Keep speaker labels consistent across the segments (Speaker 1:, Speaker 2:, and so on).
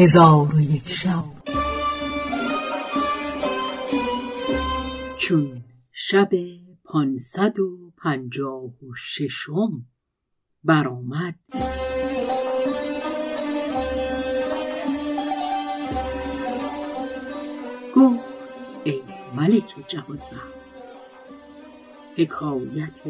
Speaker 1: هزار و یک شب. چون شب پانصد و پنجاه و ششم برآمد. گفت ای ملک جوانبخت حکایت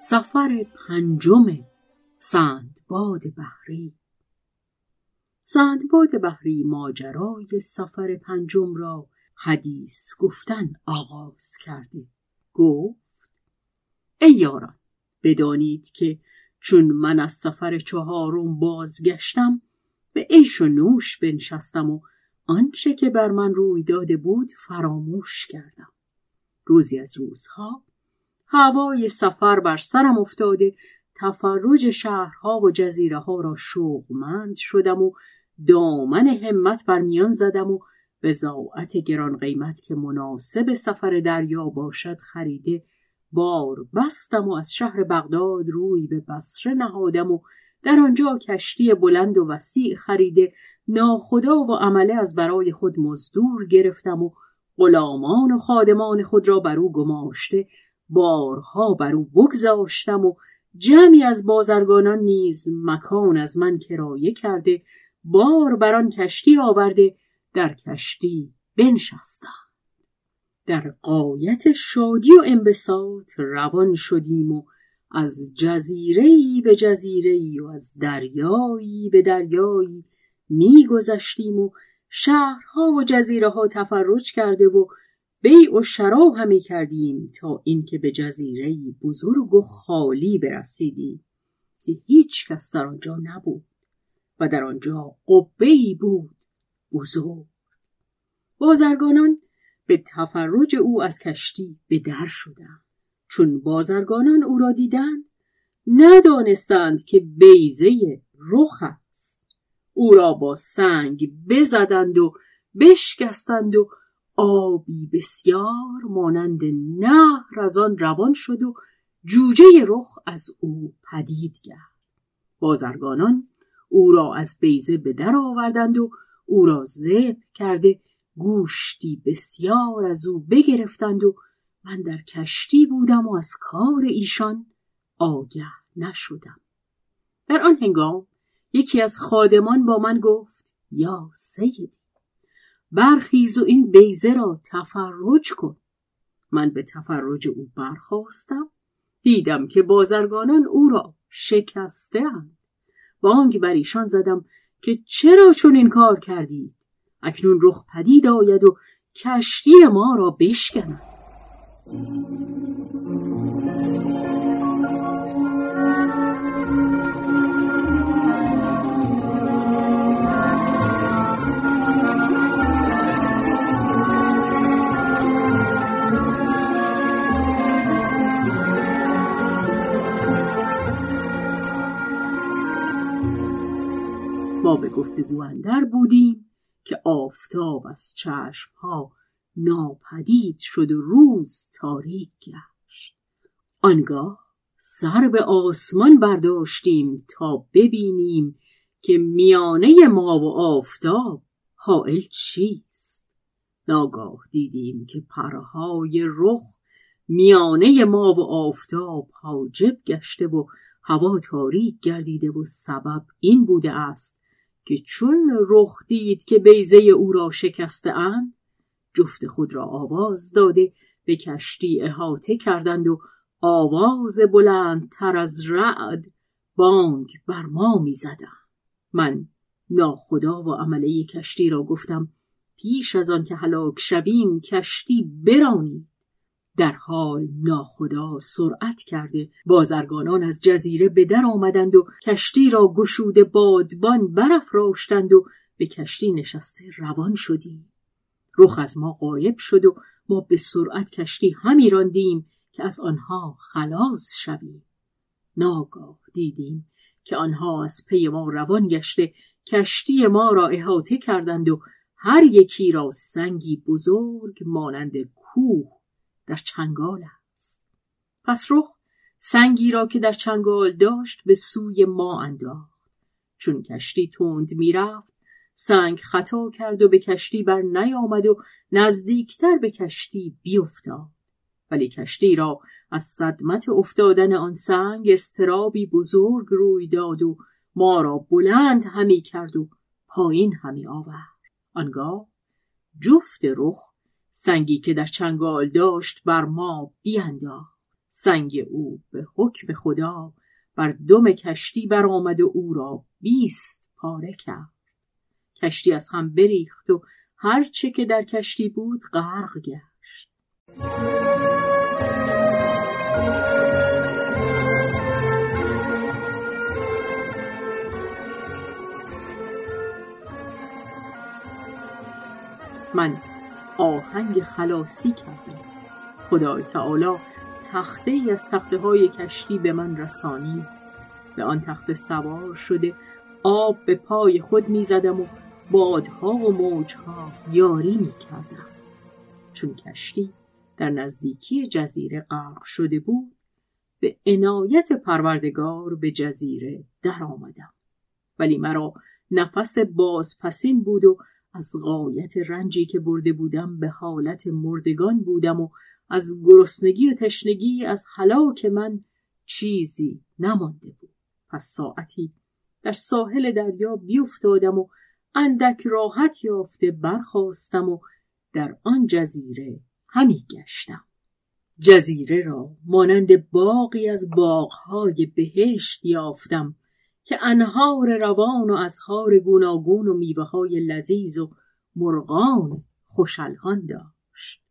Speaker 1: سفر پنجم سندباد بحری. سندباد بحری ماجرای سفر پنجم را حدیث گفتن آغاز کرده. گفت ای یاران بدانید که چون من از سفر چهارم بازگشتم به عیش و نوش بنشستم و آنچه که بر من روی داده بود فراموش کردم. روزی از روزها هوای سفر بر سرم افتاده تفرج شهرها و جزیره ها را شوقمند شدم و دامن همت بر میان زدم و بزاعت گران قیمت که مناسب سفر دریا باشد خریده بار بستم و از شهر بغداد روی به بصره نهادم و در آنجا کشتی بلند و وسیع خریده ناخدا و عمله از برای خود مزدور گرفتم و غلامان و خادمان خود را بر او گماشته بارها بر او بگذاشتم و جمعی از بازرگانان نیز مکان از من کرایه کرده بار بر آن کشتی آورده در کشتی بنشستم در قایت شادی و انبساط روان شدیم و از جزیره به جزیره و از دریایی به دریایی میگذشتیم و شهرها و جزیره ها تفرج کرده و بیع و شرا همی کردیم تا اینکه به جزیره بزرگ و خالی برسیدیم که هیچ کس در آنجا نبود. و در آنجا قبه بود. بزرگ. بازرگانان به تفرج او از کشتی به در شدند. چون بازرگانان او را دیدند ندانستند که بیزه رخ است. او را با سنگ بزدند و بشکستند و آبی بسیار مانند نهر از آن روان شد و جوجه رخ از او پدید گرد بازرگانان او را از بیزه به در آوردند و او را ذبح کرده گوشتی بسیار از او بگرفتند و من در کشتی بودم و از کار ایشان آگه نشدم. در آن هنگام یکی از خادمان با من گفت یا سیدی برخیز و این بیزه را تفرج کن. من به تفرج او برخواستم دیدم که بازرگانان او را شکسته اند. بانگ بر ایشان زدم که چرا چون این کار کردی؟ اکنون رخ پدید آید و کشتی ما را بشکند. گفتگو اندر بودیم که آفتاب از چشمها ناپدید شد و روز تاریک گشت. آنگاه سر به آسمان برداشتیم تا ببینیم که میانه ما و آفتاب حائل چیست. ناگاه دیدیم که پرهای رخ میانه ما و آفتاب حاجب گشته و هوا تاریک گردیده و سبب این بوده است که چون رخ دید که بیزه او را شکسته اند جفت خود را آواز داده به کشتی احاطه کردند و آواز بلندتر از رعد بانگ بر ما می‌زدند. من ناخدا و عمله کشتی را گفتم پیش از آن که هلاک شویم کشتی برانید. در حال ناخدا سرعت کرده. بازرگانان از جزیره به در آمدند و کشتی را گشوده بادبان برافراشتند و به کشتی نشسته روان شدیم. رخ از ما غایب شد و ما به سرعت کشتی همی راندیم که از آنها خلاص شویم. ناگاه دیدیم که آنها از پی ما روان گشته. کشتی ما را احاطه کردند و هر یکی را سنگی بزرگ مانند کوه در چنگال است. پس رخ سنگی را که در چنگال داشت به سوی ما انداخت. چون کشتی تند می‌رفت سنگ خطا کرد و به کشتی بر نیامد و نزدیکتر به کشتی بیفتاد. ولی کشتی را از صدمت افتادن آن سنگ استرابی بزرگ روی داد و ما را بلند همی کرد و پایین همی آورد. آنگاه جفت رخ سنگی که در چنگال داشت بر ما بیانداخت سنگ او به حکم خدا بر دم کشتی برآمد و او را بیست پاره کرد. کشتی از هم بریخت و هر چه که در کشتی بود غرق گشت. من آهنگ خلاصی کردم. خدای تعالی تخته ای از تخته های کشتی به من رسانی. به آن تخته سوار شده آب به پای خود می زدم و بادها و موجها یاری می کردم چون کشتی در نزدیکی جزیره غرق شده بود به عنایت پروردگار به جزیره در آمدم ولی مرا نفس بازپسین بود و از غایت رنجی که برده بودم به حالت مردگان بودم و از گرسنگی و تشنگی از هلاک من چیزی نمانده بود. پس ساعتی در ساحل دریا بیفتادم و اندک راحت یافته برخواستم و در آن جزیره همی گشتم. جزیره را مانند باقی از باغهای بهشت یافتم. که انهار روان و ازهار گوناگون و میوه های لذیذ و مرغان خوشلهان داشت.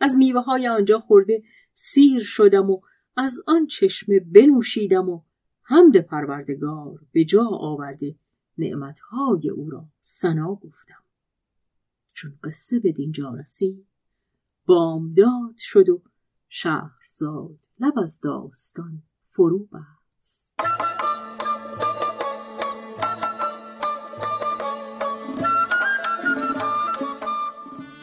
Speaker 1: از میوه های آنجا خورده سیر شدم و از آن چشمه بنوشیدم و حمد پروردگار به جا آورده نعمتهای او را سنا گفتم. چون قصه به دینجا رسید بامداد شد و شهرزاد لب از داستان فرو بست.